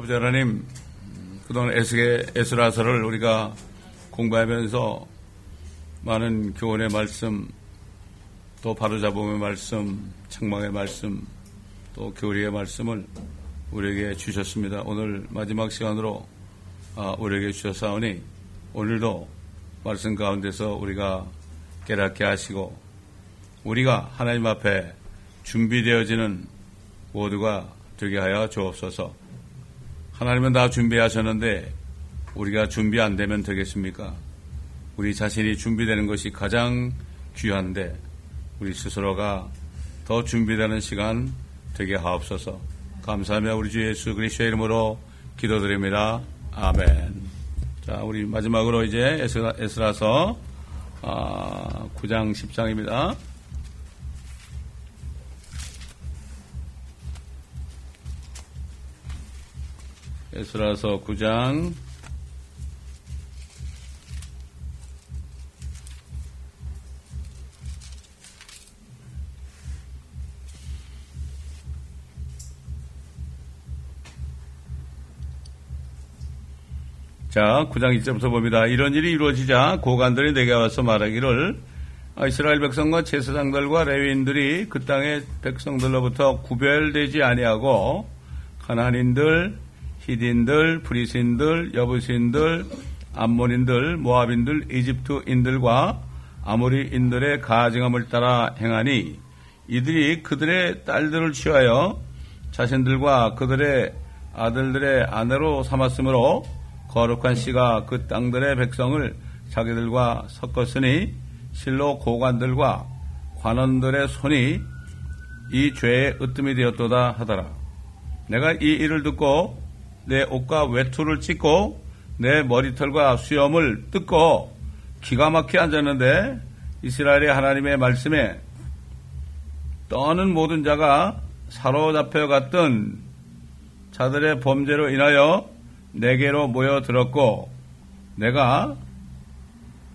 아버지 하나님, 그동안 에스게, 에스라서를 우리가 공부하면서 많은 교훈의 말씀, 또 바로잡음의 말씀, 책망의 말씀, 또 교리의 말씀을 우리에게 주셨습니다. 오늘 마지막 시간으로 아, 우리에게 주셨사오니 오늘도 말씀 가운데서 우리가 깨닫게 하시고 우리가 하나님 앞에 준비되어지는 모두가 되게 하여 주옵소서. 하나님은 다 준비하셨는데 우리가 준비 안 되면 되겠습니까? 우리 자신이 준비되는 것이 가장 귀한데 우리 스스로가 더 준비되는 시간 되게 하옵소서. 감사하며 우리 주 예수 그리스도의 이름으로 기도드립니다. 아멘. 자, 우리 마지막으로 이제 에스라, 에스라서 아, 9장 10장입니다. 에스라서 9장 자, 9장 1절부터 봅니다. 이런 일이 이루어지자 고관들이 내게 와서 말하기를 이스라엘 백성과 제사장들과 레위인들이 그 땅의 백성들로부터 구별되지 아니하고 가나안인들, 히딘들, 브리스인들, 여부스인들, 암몬인들, 모압인들, 이집트인들과 아모리인들의 가증함을 따라 행하니 이들이 그들의 딸들을 취하여 자신들과 그들의 아들들의 아내로 삼았으므로 거룩한 씨가 그 땅들의 백성을 자기들과 섞었으니 실로 고관들과 관원들의 손이 이 죄의 으뜸이 되었도다 하더라. 내가 이 일을 듣고 내 옷과 외투를 찢고 내 머리털과 수염을 뜯고 기가 막히게 앉았는데 이스라엘의 하나님의 말씀에 떠는 모든 자가 사로잡혀 갔던 자들의 범죄로 인하여 내게로 모여들었고 내가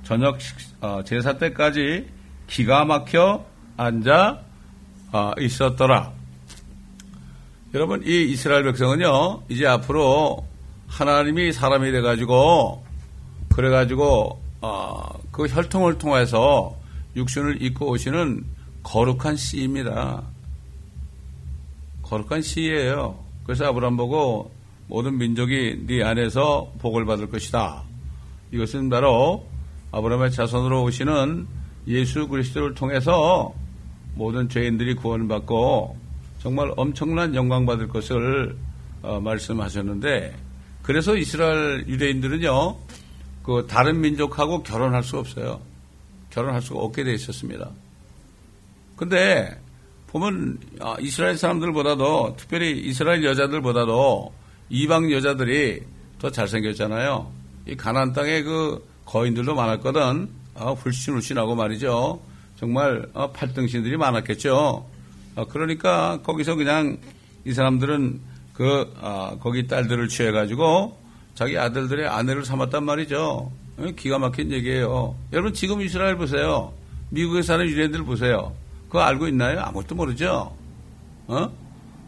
저녁 어, 제사 때까지 기가 막혀 앉아 어, 있었더라. 여러분 이 이스라엘 백성은요 이제 앞으로 하나님이 사람이 돼가지고 그래가지고 어, 그 혈통을 통해서 육신을 입고 오시는 거룩한 씨입니다. 거룩한 씨예요. 그래서 아브람 보고 모든 민족이 네 안에서 복을 받을 것이다. 이것은 바로 아브라함의 자손으로 오시는 예수 그리스도를 통해서 모든 죄인들이 구원받고 정말 엄청난 영광 받을 것을 어, 말씀하셨는데 그래서 이스라엘 유대인들은요 그 다른 민족하고 결혼할 수 없어요. 결혼할 수가 없게 돼 있었습니다. 근데 보면 아, 이스라엘 사람들보다도 특별히 이스라엘 여자들보다도 이방 여자들이 더 잘생겼잖아요. 이 가난 땅에 그 거인들도 많았거든. 아, 훌신훌신하고 말이죠. 정말 어, 팔등신들이 많았겠죠. 어, 그러니까 거기서 그냥 이 사람들은 그 아, 거기 딸들을 취해가지고 자기 아들들의 아내를 삼았단 말이죠. 어, 기가 막힌 얘기예요. 여러분 지금 이스라엘 보세요. 미국에 사는 유대인들 보세요. 그거 알고 있나요? 아무것도 모르죠. 어?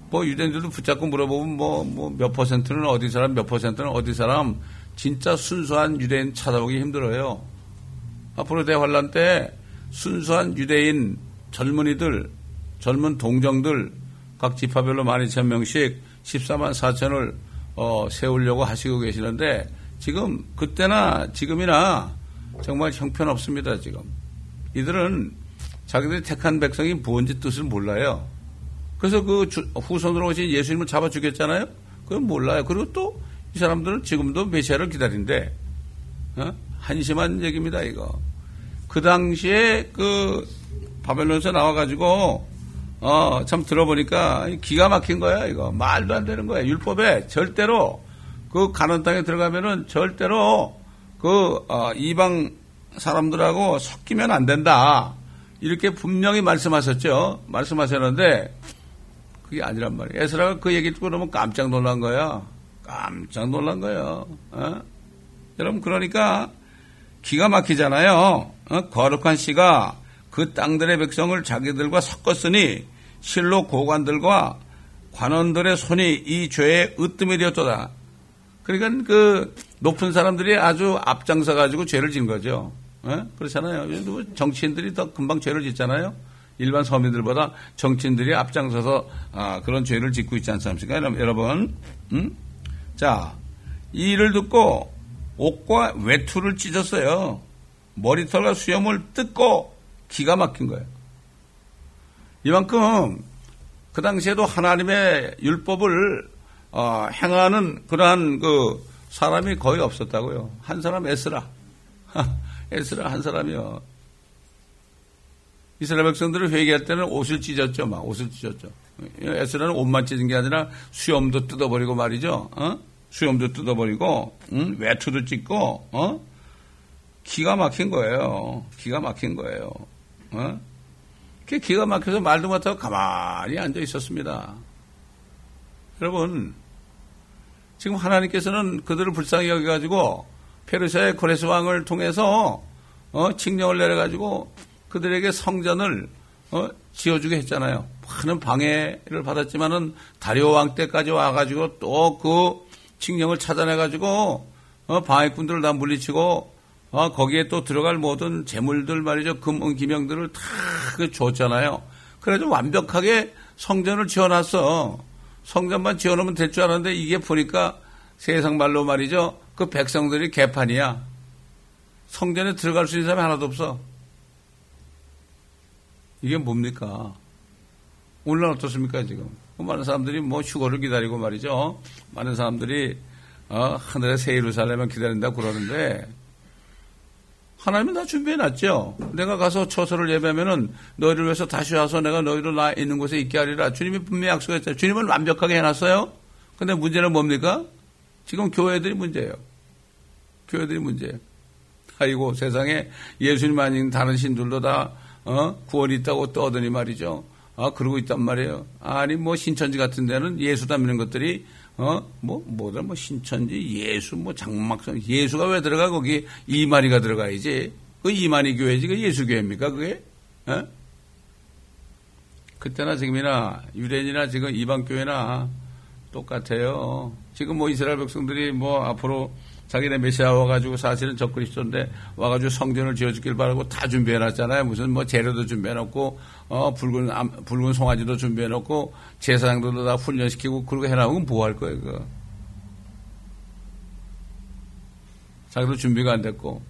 뭐 유대인들도 붙잡고 물어보면 뭐뭐몇 퍼센트는 어디 사람 몇 퍼센트는 어디 사람 진짜 순수한 유대인 찾아보기 힘들어요. 앞으로 대환란 때 순수한 유대인 젊은이들 젊은 동정들 각 지파별로 12,000명씩 14만 4천을 어, 세우려고 하시고 계시는데 지금 그때나 지금이나 정말 형편없습니다 지금 이들은 자기들이 택한 백성이 뭔지 뜻을 몰라요. 그래서 그 주, 후손으로 오신 예수님을 잡아 죽였잖아요. 그건 몰라요. 그리고 또 이 사람들은 지금도 메시아를 기다린대. 어? 한심한 얘기입니다, 이거. 그 당시에 그 바벨론에서 나와가지고 어, 참 들어보니까 기가 막힌 거야, 이거. 말도 안 되는 거야. 율법에 절대로 그 가난 땅에 들어가면은 절대로 그 어, 이방 사람들하고 섞이면 안 된다. 이렇게 분명히 말씀하셨죠. 말씀하셨는데 그게 아니란 말이에요. 에스라가 그 얘기 듣고 그러면 깜짝 놀란 거야. 깜짝 놀란 거예요. 어? 여러분 그러니까 기가 막히잖아요. 어? 거룩한 씨가 그 땅들의 백성을 자기들과 섞었으니 실로 고관들과 관원들의 손이 이 죄에 으뜸이 되었도다. 그러니까 그 높은 사람들이 아주 앞장서 가지고 죄를 진 거죠. 예? 그렇잖아요. 정치인들이 더 금방 죄를 짓잖아요. 일반 서민들보다 정치인들이 앞장서서 아, 그런 죄를 짓고 있지 않습니까? 여러분, 음? 자, 이 일을 듣고 옷과 외투를 찢었어요. 머리털과 수염을 뜯고 기가 막힌 거예요. 이만큼 그 당시에도 하나님의 율법을 어, 행하는 그러한 그 사람이 거의 없었다고요. 한 사람 에스라. 에스라 한 사람이요. 이스라엘 백성들을 회개할 때는 옷을 찢었죠. 막 옷을 찢었죠. 에스라는 옷만 찢은 게 아니라 수염도 뜯어버리고 말이죠. 어? 수염도 뜯어버리고 응? 외투도 찢고 어? 기가 막힌 거예요. 기가 막힌 거예요. 어? 그 기가 막혀서 말도 못하고 가만히 앉아 있었습니다. 여러분, 지금 하나님께서는 그들을 불쌍히 여겨가지고 페르시아의 코레스 왕을 통해서 어, 칙령을 내려가지고 그들에게 성전을 어, 지어주게 했잖아요. 많은 방해를 받았지만은 다리오 왕 때까지 와가지고 또 그 칙령을 찾아내가지고 어, 방해꾼들을 다 물리치고 어, 거기에 또 들어갈 모든 재물들 말이죠. 금, 기명들을 다그 줬잖아요. 그래서 완벽하게 성전을 지어놨어. 성전만 지어놓으면 될 줄 알았는데 이게 보니까 세상 말로 말이죠. 그 백성들이 개판이야. 성전에 들어갈 수 있는 사람이 하나도 없어. 이게 뭡니까? 오늘날 어떻습니까, 지금? 많은 사람들이 뭐 휴거를 기다리고 말이죠. 많은 사람들이 어, 하늘의 새 예루살렘을 기다린다고 그러는데 하나님은 다 준비해놨죠. 내가 가서 처소를 예배하면은 너희를 위해서 다시 와서 내가 너희를 나 있는 곳에 있게 하리라. 주님이 분명히 약속했잖아요. 주님은 완벽하게 해놨어요. 근데 문제는 뭡니까? 지금 교회들이 문제예요. 교회들이 문제예요. 아이고 세상에 예수님 아닌 다른 신들도 다 어? 구원이 있다고 떠더니 말이죠. 아 그러고 있단 말이에요. 아니 뭐 신천지 같은 데는 예수 담는 것들이 어 뭐 뭐다 뭐 신천지 예수 뭐 장막성 예수가 왜 들어가 거기 이만희가 들어가야지 그 이만희 교회지 그 예수 교회입니까 그게? 어? 그때나 지금이나 유대인이나 지금 이방 교회나 똑같아요. 지금 뭐 이스라엘 백성들이 뭐 앞으로 자기네 메시아 와가지고 사실은 적그리스도인데 와가지고 성전을 지어주길 바라고 다 준비해놨잖아요. 무슨 뭐 재료도 준비해놓고 어 붉은 붉은 송아지도 준비해놓고 제사장들도 다 훈련시키고 그러고 해놔면 뭐 할 거예요, 그. 자기도 준비가 안 됐고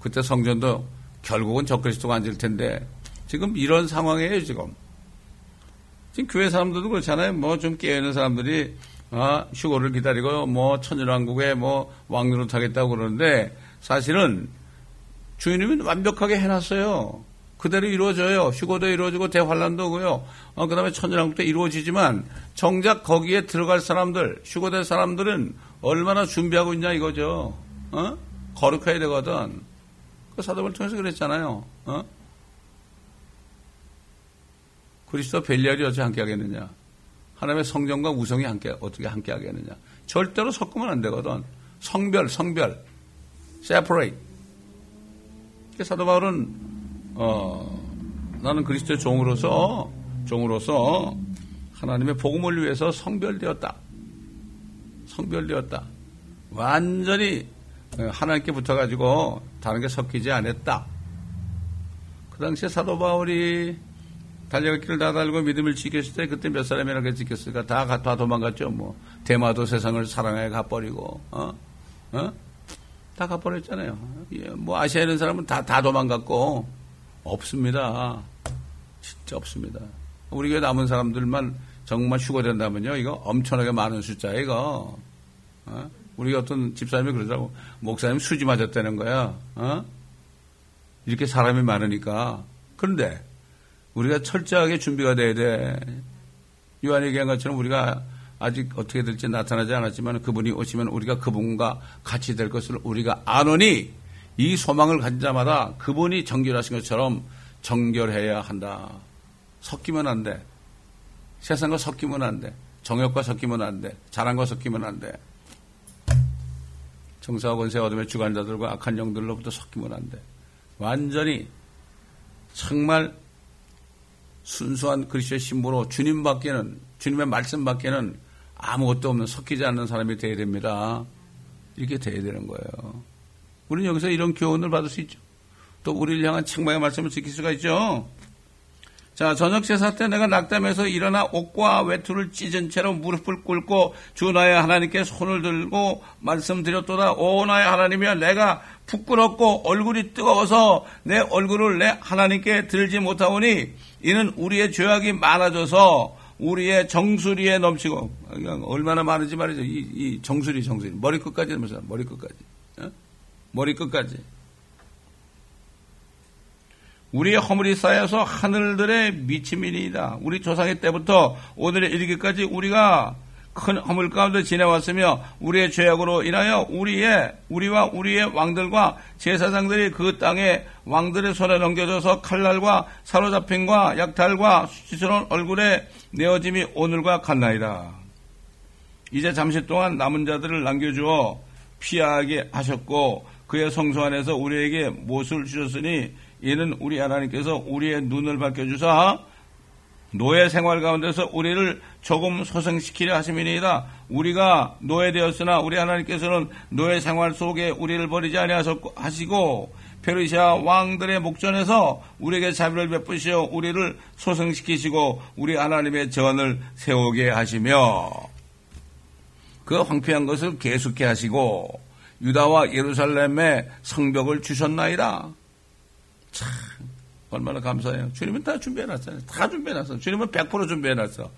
그때 성전도 결국은 적그리스도가 앉을 텐데 지금 이런 상황이에요, 지금. 지금 교회 사람들도 그렇잖아요. 뭐 좀 깨어있는 사람들이 어, 휴고를 기다리고 뭐 천연왕국에 뭐 왕노릇 하겠다고 그러는데 사실은 주인님이 완벽하게 해놨어요. 그대로 이루어져요. 휴고도 이루어지고 대환란도 오고요. 어, 그 다음에 천연왕국도 이루어지지만 정작 거기에 들어갈 사람들, 휴고될 사람들은 얼마나 준비하고 있냐 이거죠. 어? 거룩해야 되거든. 그 사도를 통해서 그랬잖아요. 어? 그리스도 벨리알이 어찌 함께 하겠느냐. 하나님의 성전과 우성이 함께 어떻게 함께 하겠느냐. 절대로 섞으면 안 되거든. 성별, 성별, separate. 사도 바울은 어, 나는 그리스도의 종으로서 종으로서 하나님의 복음을 위해서 성별되었다. 성별되었다. 완전히 하나님께 붙어가지고 다른 게 섞이지 않았다. 그 당시에 사도 바울이 달려갈 길을 다 달고 믿음을 지켰을 때 그때 몇 사람이나 그 지켰을까? 다, 다 도망갔죠. 뭐 대마도 세상을 사랑하여 가버리고 어? 어? 다 가버렸잖아요. 예, 뭐 아시아에 있는 사람은 다, 다 도망갔고 없습니다. 진짜 없습니다. 우리 교회 남은 사람들만 정말 휴거된다면요. 이거 엄청나게 많은 숫자예요, 이거. 어? 우리 어떤 집사님이 그러더라고. 목사님 수지 맞았다는 거야. 어? 이렇게 사람이 많으니까. 그런데 우리가 철저하게 준비가 돼야 돼. 요한이 얘기한 것처럼 우리가 아직 어떻게 될지 나타나지 않았지만 그분이 오시면 우리가 그분과 같이 될 것을 우리가 아노니 이 소망을 가진 자마다 그분이 정결하신 것처럼 정결해야 한다. 섞이면 안 돼. 세상과 섞이면 안 돼. 정욕과 섞이면 안 돼. 자랑과 섞이면 안 돼. 정사와 권세 어둠의 주관자들과 악한 영들로부터 섞이면 안 돼. 완전히 정말 순수한 그리스도의 신부로 주님밖에는 주님의 말씀 밖에는 아무것도 없는 섞이지 않는 사람이 되어야 됩니다. 이렇게 돼야 되는 거예요. 우리는 여기서 이런 교훈을 받을 수 있죠. 또 우리를 향한 책망의 말씀을 지킬 수가 있죠. 자, 저녁 제사 때 내가 낙담해서 일어나 옷과 외투를 찢은 채로 무릎을 꿇고 주 나의 하나님께 손을 들고 말씀드렸도다. 오 나의 하나님이여 내가 부끄럽고 얼굴이 뜨거워서 내 얼굴을 내 하나님께 들지 못하오니 이는 우리의 죄악이 많아져서 우리의 정수리에 넘치고 얼마나 많은지 말이죠. 이, 이 정수리 정수리 머리끝까지 넘어서 머리끝까지 어? 머리끝까지 우리의 허물이 쌓여서 하늘들의 미침이니이다. 우리 조상의 때부터 오늘의 이르기까지 우리가 큰 허물 가운데 지내왔으며 우리의 죄악으로 인하여 우리의 우리와 우리의 왕들과 제사장들이 그 땅에 왕들의 손에 넘겨져서 칼날과 사로잡힘과 약탈과 수치스러운 얼굴에 내어짐이 오늘과 같나이다. 이제 잠시 동안 남은 자들을 남겨주어 피하게 하셨고 그의 성소 안에서 우리에게 못을 주셨으니 이는 우리 하나님께서 우리의 눈을 밝혀주사 노예 생활 가운데서 우리를 조금 소생시키려 하심이니이다. 우리가 노예되었으나 우리 하나님께서는 노예 생활 속에 우리를 버리지 아니하시고 페르시아 왕들의 목전에서 우리에게 자비를 베푸시어 우리를 소생시키시고 우리 하나님의 전을 세우게 하시며 그 황폐한 것을 계속케 하시고 유다와 예루살렘에 성벽을 주셨나이다. 참 얼마나 감사해요. 주님은 다 준비해놨어요. 다 준비해놨어. 주님은 100% 준비해놨어.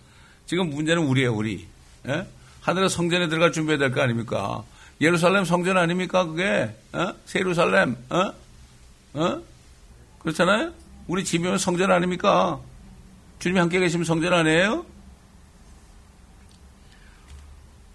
지금 문제는 우리예요, 우리. 예? 하늘의 성전에 들어갈 준비해야 될 거 아닙니까? 예루살렘 성전 아닙니까, 그게? 어? 세루살렘, 어? 어? 그렇잖아요? 우리 집이면 성전 아닙니까? 주님이 함께 계시면 성전 아니에요?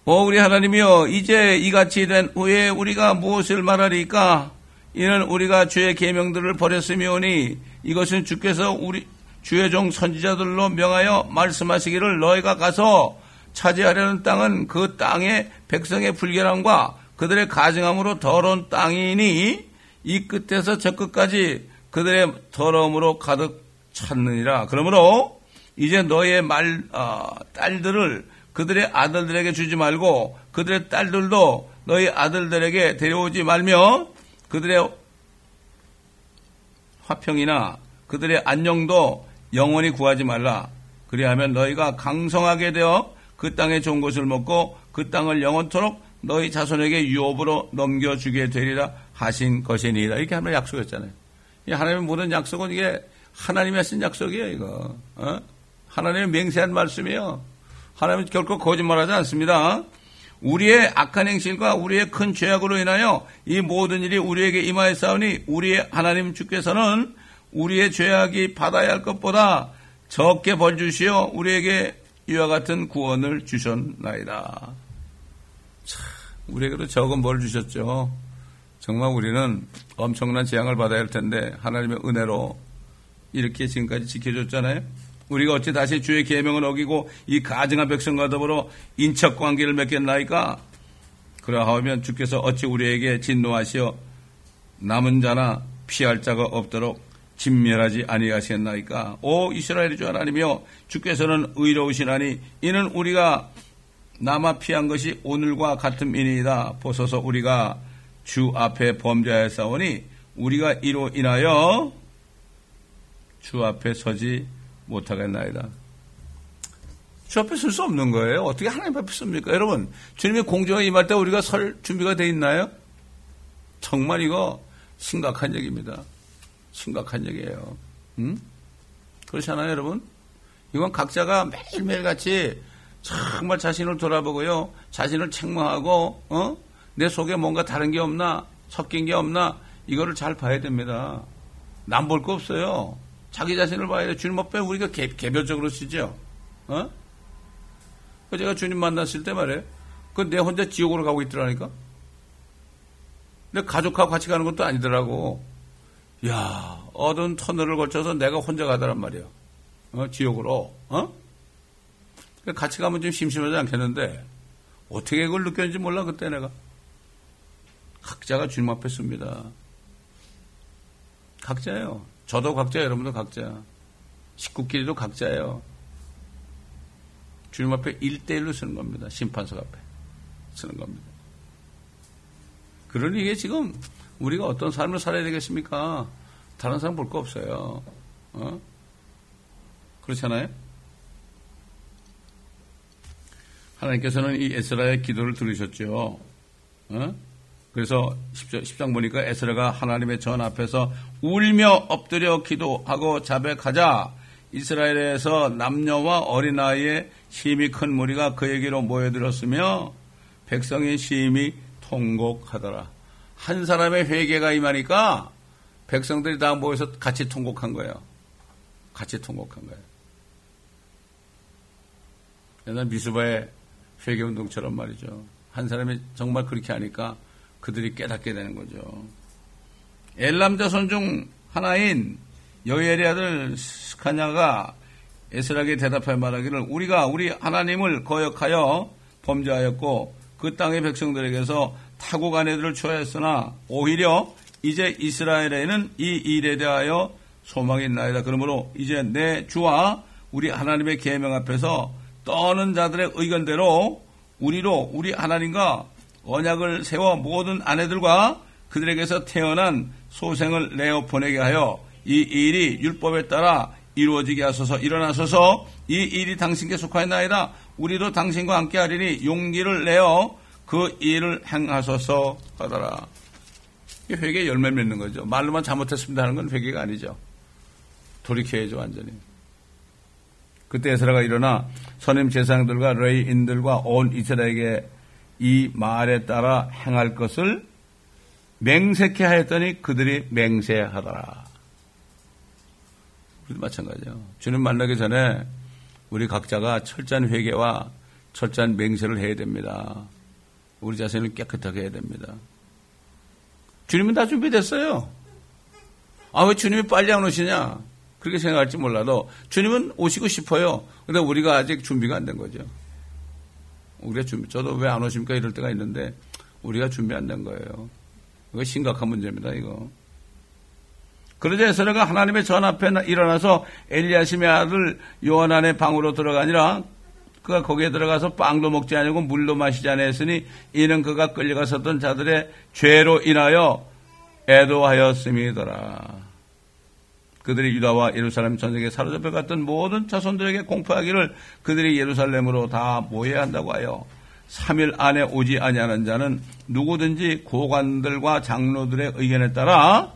어, 우리 하나님이여, 이제 이같이 된 후에 우리가 무엇을 말하리까? 이는 우리가 주의 계명들을 버렸으며니 이것은 주께서 우리 주의 종 선지자들로 명하여 말씀하시기를 너희가 가서 차지하려는 땅은 그 땅의 백성의 불결함과 그들의 가증함으로 더러운 땅이니 이 끝에서 저 끝까지 그들의 더러움으로 가득 찼느니라. 그러므로 이제 너의 말 어, 딸들을 그들의 아들들에게 주지 말고 그들의 딸들도 너희 아들들에게 데려오지 말며 그들의 화평이나 그들의 안녕도 영원히 구하지 말라. 그리하면 너희가 강성하게 되어 그 땅의 좋은 것을 먹고 그 땅을 영원토록 너희 자손에게 유업으로 넘겨주게 되리라 하신 것이니라. 이렇게 하나님 약속했잖아요. 이 하나님의 모든 약속은 이게 하나님이 하신 약속이에요, 이거. 어? 하나님의 맹세한 말씀이에요. 하나님은 결코 거짓말하지 않습니다. 우리의 악한 행실과 우리의 큰 죄악으로 인하여 이 모든 일이 우리에게 임하였사오니 우리의 하나님 주께서는 우리의 죄악이 받아야 할 것보다 적게 벌 주시어 우리에게 이와 같은 구원을 주셨나이다. 참, 우리에게도 적은 벌 주셨죠. 정말 우리는 엄청난 재앙을 받아야 할 텐데 하나님의 은혜로 이렇게 지금까지 지켜줬잖아요. 우리가 어찌 다시 주의 계명을 어기고 이 가증한 백성과 더불어 인척 관계를 맺겠나이까? 그러하면 주께서 어찌 우리에게 진노하시어 남은 자나 피할 자가 없도록 진멸하지 아니하시겠나이까? 오 이스라엘의 주 하나님이여 주께서는 의로우시나니 이는 우리가 남아 피한 것이 오늘과 같음이니이다. 보소서 우리가 주 앞에 범죄하였사오니 우리가 이로 인하여 주 앞에 서지 못하겠나이다. 주 앞에 설 수 없는 거예요. 어떻게 하나님 앞에 섭니까? 여러분, 주님의 공정에 임할 때 우리가 설 준비가 돼 있나요? 정말 이거 심각한 얘기입니다. 심각한 얘기예요. 음? 그렇잖아요, 여러분? 이건 각자가 매일매일 같이 정말 자신을 돌아보고요. 자신을 책망하고, 어? 내 속에 뭔가 다른 게 없나? 섞인 게 없나? 이거를 잘 봐야 됩니다. 남 볼 거 없어요. 자기 자신을 봐야 돼. 주님 앞에 우리가 개, 개별적으로 쓰죠. 어? 그 제가 주님 만났을 때 말이에요. 그 내 혼자 지옥으로 가고 있더라니까. 내 가족하고 같이 가는 것도 아니더라고. 야, 어두운 터널을 거쳐서 내가 혼자 가더란 말이야. 어, 지옥으로. 어? 같이 가면 좀 심심하지 않겠는데 어떻게 그걸 느꼈는지 몰라 그때 내가. 각자가 주님 앞에 씁니다. 각자예요. 저도 각자, 여러분도 각자. 식구끼리도 각자예요. 주님 앞에 일대일로 쓰는 겁니다. 심판석 앞에 쓰는 겁니다. 그러니 이게 지금 우리가 어떤 삶을 살아야 되겠습니까? 다른 사람 볼 거 없어요. 어? 그렇잖아요? 하나님께서는 이 에스라의 기도를 들으셨죠. 어? 그래서 10장 보니까 에스라가 하나님의 전 앞에서 울며 엎드려 기도하고 자백하자 이스라엘에서 남녀와 어린아이의 심히 큰 무리가 그에게로 모여들었으며 백성의 심히 통곡하더라. 한 사람의 회개가 임하니까 백성들이 다 모여서 같이 통곡한 거예요. 같이 통곡한 거예요. 옛날 미수바의 회개운동처럼 말이죠. 한 사람이 정말 그렇게 하니까 그들이 깨닫게 되는 거죠. 엘람 자손 중 하나인 여엘의 아들 스카냐가 에스라에게 대답할 말하기를 우리가 우리 하나님을 거역하여 범죄하였고 그 땅의 백성들에게서 타국 아내들을 초했으나 오히려 이제 이스라엘에는 이 일에 대하여 소망이 있나이다. 그러므로 이제 내 주와 우리 하나님의 계명 앞에서 떠는 자들의 의견대로 우리로 우리 하나님과 언약을 세워 모든 아내들과 그들에게서 태어난 소생을 내어 보내게 하여 이 일이 율법에 따라 이루어지게 하소서 일어나소서. 이 일이 당신께 속하였나이다. 우리도 당신과 함께 하리니 용기를 내어 그 일을 행하소서 하더라. 회개 열매 맺는 거죠. 말로만 잘못했습니다 하는 건 회개가 아니죠. 돌이켜야죠 완전히. 그때 에스라가 일어나 선임 제사장들과 레이인들과 온 이스라엘에게 이 말에 따라 행할 것을 맹세케 하였더니 그들이 맹세하더라. 우리도 마찬가지예요. 주님 만나기 전에 우리 각자가 철저한 회개와 철저한 맹세를 해야 됩니다. 우리 자신을 깨끗하게 해야 됩니다. 주님은 다 준비됐어요. 아, 왜 주님이 빨리 안 오시냐? 그렇게 생각할지 몰라도 주님은 오시고 싶어요. 근데 우리가 아직 준비가 안 된 거죠. 우리가 준비, 저도 왜 안 오십니까? 이럴 때가 있는데 우리가 준비 안 된 거예요. 이거 심각한 문제입니다, 이거. 그러자 에스라가 하나님의 전 앞에 일어나서 엘리야심의 아들 요한 안의 방으로 들어가니라 그가 거기에 들어가서 빵도 먹지 않고 물도 마시지 않았으니 이는 그가 끌려갔었던 자들의 죄로 인하여 애도하였음이더라. 그들이 유다와 예루살렘 전역에 사로잡혀 갔던 모든 자손들에게 공포하기를 그들이 예루살렘으로 다 모여야 한다고 하여 3일 안에 오지 아니하는 자는 누구든지 고관들과 장로들의 의견에 따라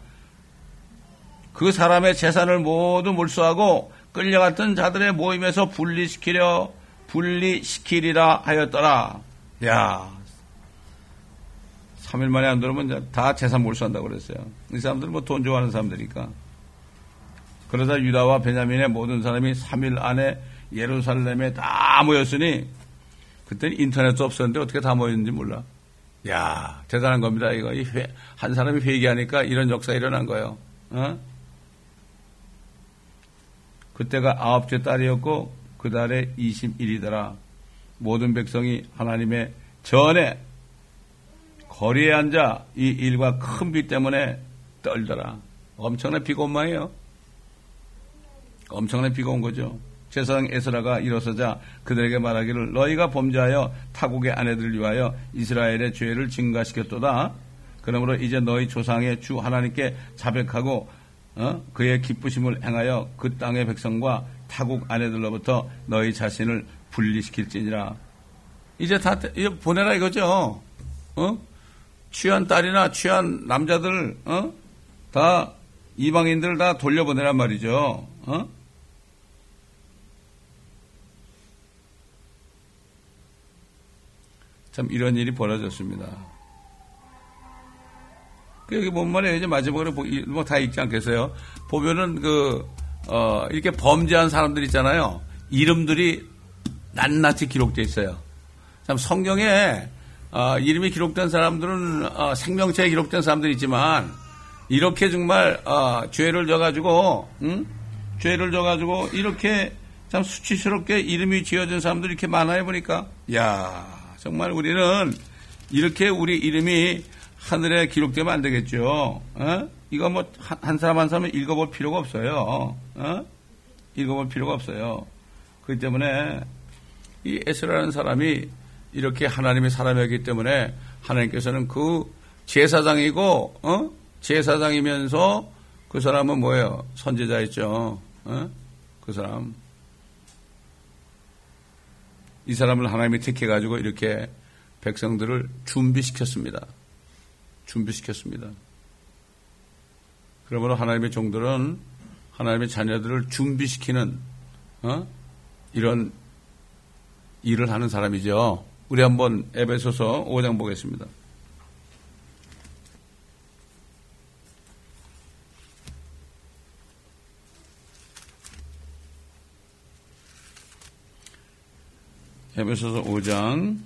그 사람의 재산을 모두 몰수하고 끌려갔던 자들의 모임에서 분리시키려 분리시키리라 하였더라. 야, 3일 만에 안 들어오면 다 재산 몰수한다고 그랬어요. 이 사람들은 뭐 돈 좋아하는 사람들이니까. 그러자 유다와 베냐민의 모든 사람이 3일 안에 예루살렘에 다 모였으니 그때는 인터넷도 없었는데 어떻게 다 모였는지 몰라. 야 대단한 겁니다. 이거 한 사람이 회개하니까 이런 역사 일어난 거예요. 어? 그때가 아홉째 딸이었고 그 달에 21이더라. 모든 백성이 하나님의 전에 거리에 앉아 이 일과 큰 비 때문에 떨더라. 엄청난 모양이에요. 엄청난 비가 온 거죠. 제사장 에스라가 일어서자 그들에게 말하기를 너희가 범죄하여 타국의 아내들을 위하여 이스라엘의 죄를 증가시켰도다. 그러므로 이제 너희 조상의 주 하나님께 자백하고 어? 그의 기쁘심을 행하여 그 땅의 백성과 타국 아내들로부터 너희 자신을 분리시킬지니라. 이제 다 이제 보내라 이거죠. 어? 취한 딸이나 취한 남자들 어? 다 이방인들 다 돌려보내란 말이죠. 어? 참 이런 일이 벌어졌습니다. 그 여기 뭔 말이에요? 이제 마지막으로 뭐 다 읽지 않겠어요? 보면은 그, 어, 이렇게 범죄한 사람들 있잖아요. 이름들이 낱낱이 기록되어 있어요. 참 성경에 어, 이름이 기록된 사람들은 어, 생명체에 기록된 사람들이 있지만 이렇게 정말 어, 죄를 져가지고 응? 죄를 져가지고 이렇게 참 수치스럽게 이름이 지어진 사람들이 이렇게 많아요 보니까 야 정말 우리는 이렇게 우리 이름이 하늘에 기록되면 안 되겠죠. 어? 이거 뭐 한 사람 한 사람은 읽어볼 필요가 없어요. 어? 읽어볼 필요가 없어요. 그렇기 때문에 이 에스라는 사람이 이렇게 하나님의 사람이었기 때문에 하나님께서는 그 제사장이고 어? 제사장이면서 그 사람은 뭐예요? 선제자였죠. 어? 그 사람 이 사람을 하나님이 택해 가지고 이렇게 백성들을 준비시켰습니다. 준비시켰습니다. 그러므로 하나님의 종들은 하나님의 자녀들을 준비시키는 어? 이런 일을 하는 사람이죠. 우리 한번 에베소서 5장 보겠습니다. 에베소서 5장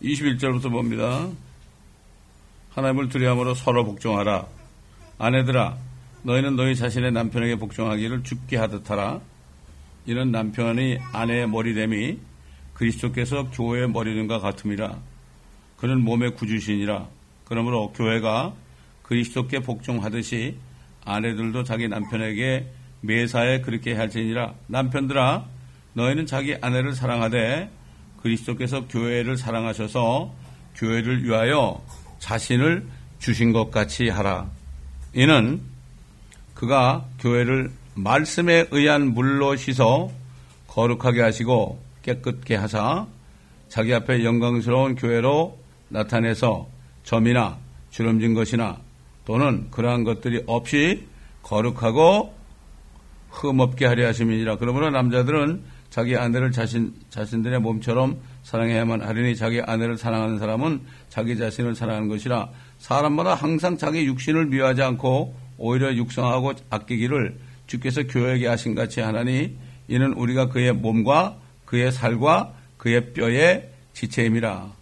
21절부터 봅니다. 하나님을 두려움으로 서로 복종하라. 아내들아, 너희는 너희 자신의 남편에게 복종하기를 죽게 하듯 하라. 이는 남편이 아내의 머리됨이 그리스도께서 교회의 머리됨과 같음이라. 그는 몸의 구주신이라. 그러므로 교회가 그리스도께 복종하듯이 아내들도 자기 남편에게 매사에 그렇게 할지니라. 남편들아, 너희는 자기 아내를 사랑하되 그리스도께서 교회를 사랑하셔서 교회를 위하여 자신을 주신 것 같이 하라. 이는 그가 교회를 말씀에 의한 물로 씻어 거룩하게 하시고 깨끗게 하사 자기 앞에 영광스러운 교회로 나타내서 점이나 주름진 것이나 또는 그러한 것들이 없이 거룩하고 흠없게 하려 하심이니라. 그러므로 남자들은 자기 아내를 자신, 자신들의 몸처럼 사랑해야만 하리니 자기 아내를 사랑하는 사람은 자기 자신을 사랑하는 것이라 사람마다 항상 자기 육신을 미워하지 않고 오히려 육성하고 아끼기를 주께서 교회에게 하신 같이 하나니 이는 우리가 그의 몸과 그의 살과 그의 뼈의 지체임이라.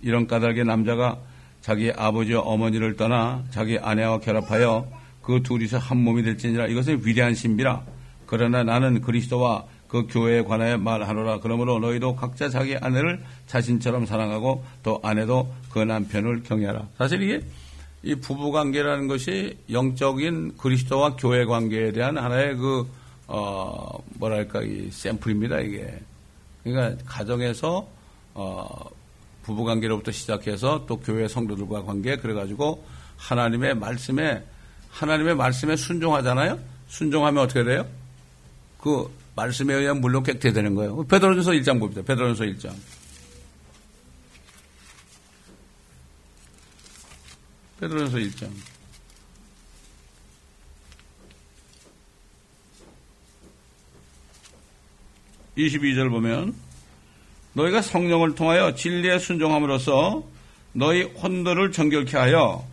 이런 까닭에 남자가 자기 아버지와 어머니를 떠나 자기 아내와 결합하여 그 둘이서 한 몸이 될지니라 이것은 위대한 신비라. 그러나 나는 그리스도와 그 교회에 관하여 말하노라. 그러므로 너희도 각자 자기 아내를 자신처럼 사랑하고 또 아내도 그 남편을 경외하라. 사실 이게 이 부부 관계라는 것이 영적인 그리스도와 교회 관계에 대한 하나의 그, 어, 뭐랄까, 이 샘플입니다, 이게. 그러니까 가정에서, 어, 부부 관계로부터 시작해서 또 교회 성도들과 관계, 그래가지고 하나님의 말씀에, 하나님의 말씀에 순종하잖아요? 순종하면 어떻게 돼요? 그 말씀에 의한 물로 깨끗해되는 거예요. 베드로전서 1장 봅니다. 베드로전서 1장. 베드로전서 1장. 22절 보면 너희가 성령을 통하여 진리에 순종함으로써 너희 혼도를 정결케 하여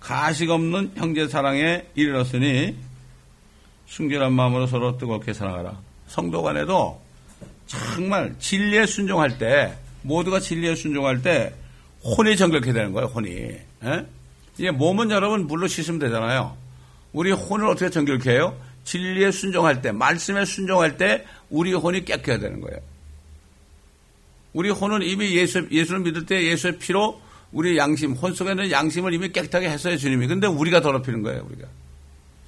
가식 없는 형제 사랑에 이르렀으니 순결한 마음으로 서로 뜨겁게 사랑하라. 성도 간에도 정말 진리에 순종할 때 모두가 진리에 순종할 때 혼이 정결케 되는 거예요. 혼이. 에? 이제 몸은 여러분 물로 씻으면 되잖아요. 우리 혼을 어떻게 정결케 해요? 진리에 순종할 때, 말씀에 순종할 때 우리 혼이 깨끗해야 되는 거예요. 우리 혼은 이미 예수, 예수를 믿을 때 예수의 피로 우리 양심, 혼 속에 있는 양심을 이미 깨끗하게 했어요, 주님이. 근데 우리가 더럽히는 거예요, 우리가.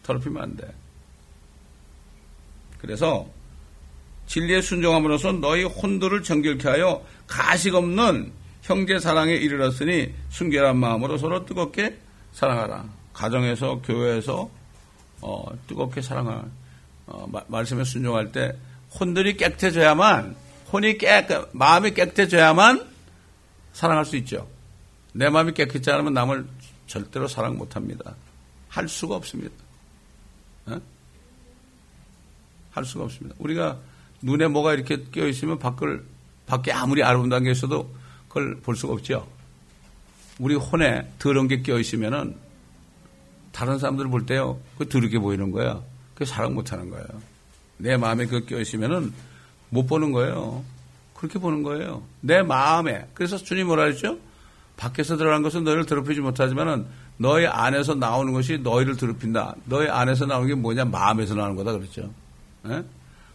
더럽히면 안 돼. 그래서 진리에 순종함으로써 너희 혼들을 정결케 하여 가식 없는 형제 사랑에 이르렀으니 순결한 마음으로 서로 뜨겁게 사랑하라. 가정에서 교회에서 어, 뜨겁게 사랑하 어, 말씀에 순종할 때 혼들이 깨끗해져야만 혼이 깨끗 마음이 깨끗해져야만 사랑할 수 있죠. 내 마음이 깨끗지 않으면 남을 절대로 사랑 못합니다. 할 수가 없습니다. 어? 할 수가 없습니다. 우리가 눈에 뭐가 이렇게 끼어 있으면 밖을 밖에 아무리 아름다운 게 있어도 그걸 볼 수가 없죠. 우리 혼에 더러운 게 끼어 있으면은 다른 사람들 볼 때요, 그 더럽게 보이는 거야. 그 사랑 못 하는 거예요. 내 마음에 그 끼어 있으면은 못 보는 거예요. 그렇게 보는 거예요. 내 마음에. 그래서 주님 뭐라 그랬죠? 밖에서 들어간 것은 너희를 더럽히지 못하지만은 너희 안에서 나오는 것이 너희를 더럽힌다. 너희 안에서 나오는 게 뭐냐? 마음에서 나오는 거다 그랬죠. 에?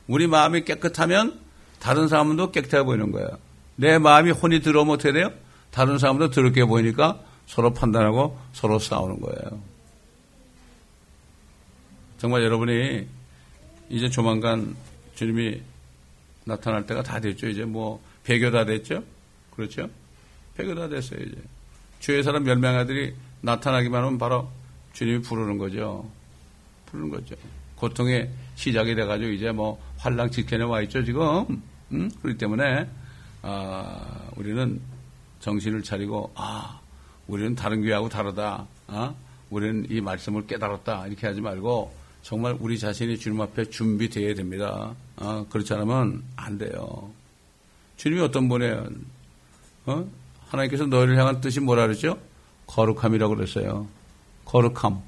우리 마음이 깨끗하면 다른 사람도 깨끗해 보이는 거예요. 내 마음이 혼이 들어오면 어떻게 돼요? 다른 사람도 더럽게 보이니까 서로 판단하고 서로 싸우는 거예요. 정말 여러분이 이제 조만간 주님이 나타날 때가 다 됐죠. 이제 뭐 배교 다 됐죠. 그렇죠? 배교 다 됐어요. 이제 주의 사람 몇 명아들이 나타나기만 하면 바로 주님이 부르는 거죠. 부르는 거죠. 고통의 시작이 돼가지고 이제 뭐 환랑 직전에 와 있죠 지금. 음? 그렇기 때문에 아, 우리는 정신을 차리고 아 우리는 다른 교회하고 다르다. 아? 우리는 이 말씀을 깨달았다. 이렇게 하지 말고 정말 우리 자신이 주님 앞에 준비되어야 됩니다. 아, 그렇지 않으면 안 돼요. 주님이 어떤 분이에요? 어? 하나님께서 너희를 향한 뜻이 뭐라 그러죠? 거룩함이라고 그랬어요. 거룩함.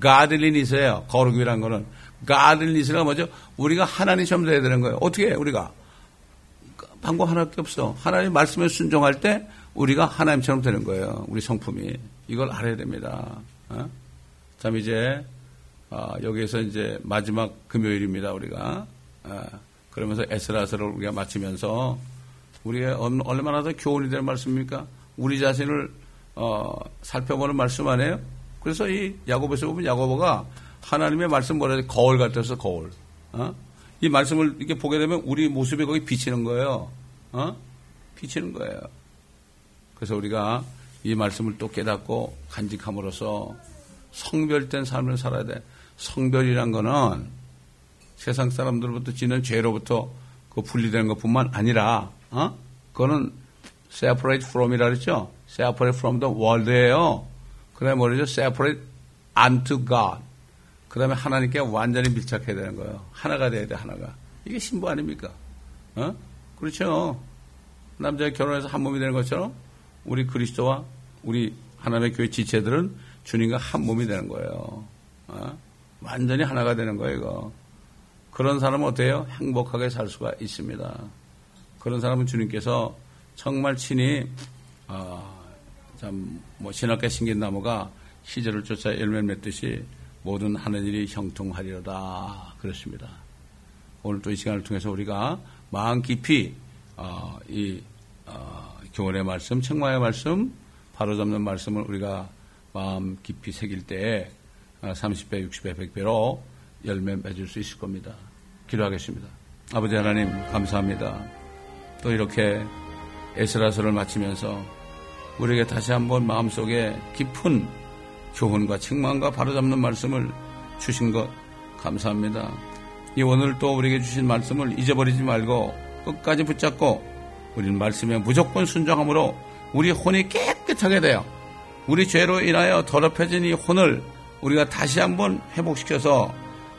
가들린이세요. 거룩이란 거는. 가들린이스가 뭐죠? 우리가 하나님처럼 돼야 되는 거예요. 어떻게 해, 우리가? 방법 하나밖에 없어. 하나님 말씀에 순종할 때 우리가 하나님처럼 되는 거예요. 우리 성품이. 이걸 알아야 됩니다. 어? 참, 이제, 어, 여기에서 이제 마지막 금요일입니다, 우리가. 어, 그러면서 에스라서를 우리가 마치면서 우리가 얼마나 더 교훈이 될 말씀입니까? 우리 자신을 어, 살펴보는 말씀 아니에요? 그래서 이 야고보에서 보면 야고보가 하나님의 말씀 뭐라 해야 거울 같아서 거울. 어? 이 말씀을 이렇게 보게 되면 우리 모습이 거기 비치는 거예요. 어? 비치는 거예요. 그래서 우리가 이 말씀을 또 깨닫고 간직함으로써 성별된 삶을 살아야 돼. 성별이란 거는 세상 사람들로부터 지는 죄로부터 그 분리되는 것 뿐만 아니라, 어? 그거는 separate from이라 그랬죠? separate from the world예요. 그 다음에 뭐죠? separate unto God. 그 다음에 하나님께 완전히 밀착해야 되는 거예요. 하나가 돼야 돼, 하나가. 이게 신부 아닙니까? 어? 그렇죠. 남자가 결혼해서 한 몸이 되는 것처럼 우리 그리스도와 우리 하나님의 교회 지체들은 주님과 한 몸이 되는 거예요. 어? 완전히 하나가 되는 거예요, 이거. 그런 사람은 어때요? 행복하게 살 수가 있습니다. 그런 사람은 주님께서 정말 친히 어, 참뭐 신학계 신긴 나무가 시절을 쫓아 열매 맺듯이 모든 하는 일이 형통하리로다 그렇습니다. 오늘 또 이 시간을 통해서 우리가 마음 깊이 어, 이 어, 교훈의 말씀, 책망의 말씀, 바로잡는 말씀을 우리가 마음 깊이 새길 때 30배, 60배, 100배로 열매 맺을 수 있을 겁니다. 기도하겠습니다. 아버지 하나님 감사합니다. 또 이렇게 에스라서를 마치면서 우리에게 다시 한번 마음속에 깊은 교훈과 책망과 바로잡는 말씀을 주신 것 감사합니다. 이 오늘 또 우리에게 주신 말씀을 잊어버리지 말고 끝까지 붙잡고 우리는 말씀에 무조건 순종함으로 우리 혼이 깨끗하게 되어 우리 죄로 인하여 더럽혀진 이 혼을 우리가 다시 한번 회복시켜서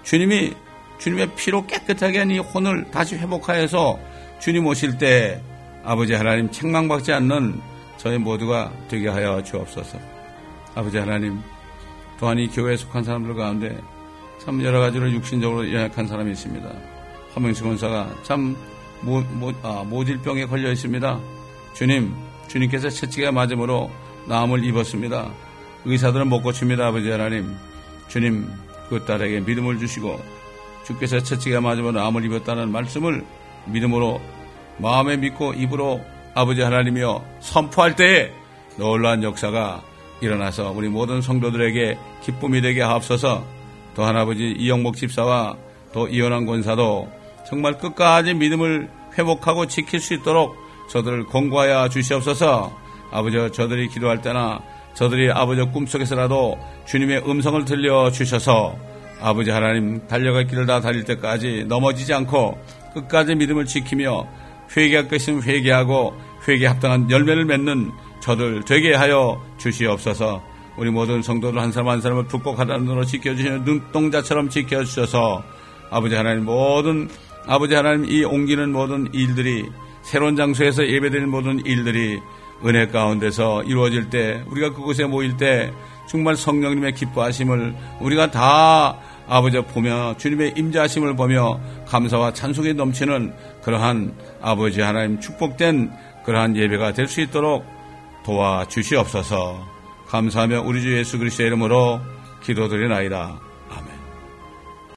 주님이 주님의 피로 깨끗하게 한 이 혼을 다시 회복하여서 주님 오실 때 아버지 하나님 책망받지 않는 저희 모두가 되게 하여 주옵소서. 아버지 하나님, 또한 이 교회에 속한 사람들 가운데 참 여러 가지로 육신적으로 연약한 사람이 있습니다. 화명식 원사가 참 모, 모, 아, 모질병에 걸려 있습니다. 주님, 주님께서 채찍에 맞음으로 나음을 입었습니다. 의사들은 못 고칩니다, 아버지 하나님. 주님, 그 딸에게 믿음을 주시고 주께서 채찍에 맞으면 나음을 입었다는 말씀을 믿음으로 마음에 믿고 입으로 아버지 하나님이여 선포할 때에 놀라운 역사가 일어나서 우리 모든 성도들에게 기쁨이 되게 하옵소서 또 하나아버지 이영복 집사와 또 이현환 권사도 정말 끝까지 믿음을 회복하고 지킬 수 있도록 저들을 공고하여 주시옵소서 아버지 저들이 기도할 때나 저들이 아버지 꿈속에서라도 주님의 음성을 들려 주셔서 아버지 하나님 달려갈 길을 다 달릴 때까지 넘어지지 않고 끝까지 믿음을 지키며 회개할 것이면 회개하고 회개에 합당한 열매를 맺는 저들 되게 하여 주시옵소서. 우리 모든 성도들 한 사람 한 사람을 불꼭 하나님으로 지켜주시는 눈동자처럼 지켜주셔서 아버지 하나님 모든 아버지 하나님 이 옮기는 모든 일들이 새로운 장소에서 예배드리는 모든 일들이 은혜 가운데서 이루어질 때 우리가 그곳에 모일 때 정말 성령님의 기뻐하심을 우리가 다 아버지 보며 주님의 임자하심을 보며 감사와 찬송이 넘치는 그러한 아버지 하나님 축복된 그러한 예배가 될 수 있도록 도와 주시옵소서. 감사하며 우리 주 예수 그리스도의 이름으로 기도드리나이다.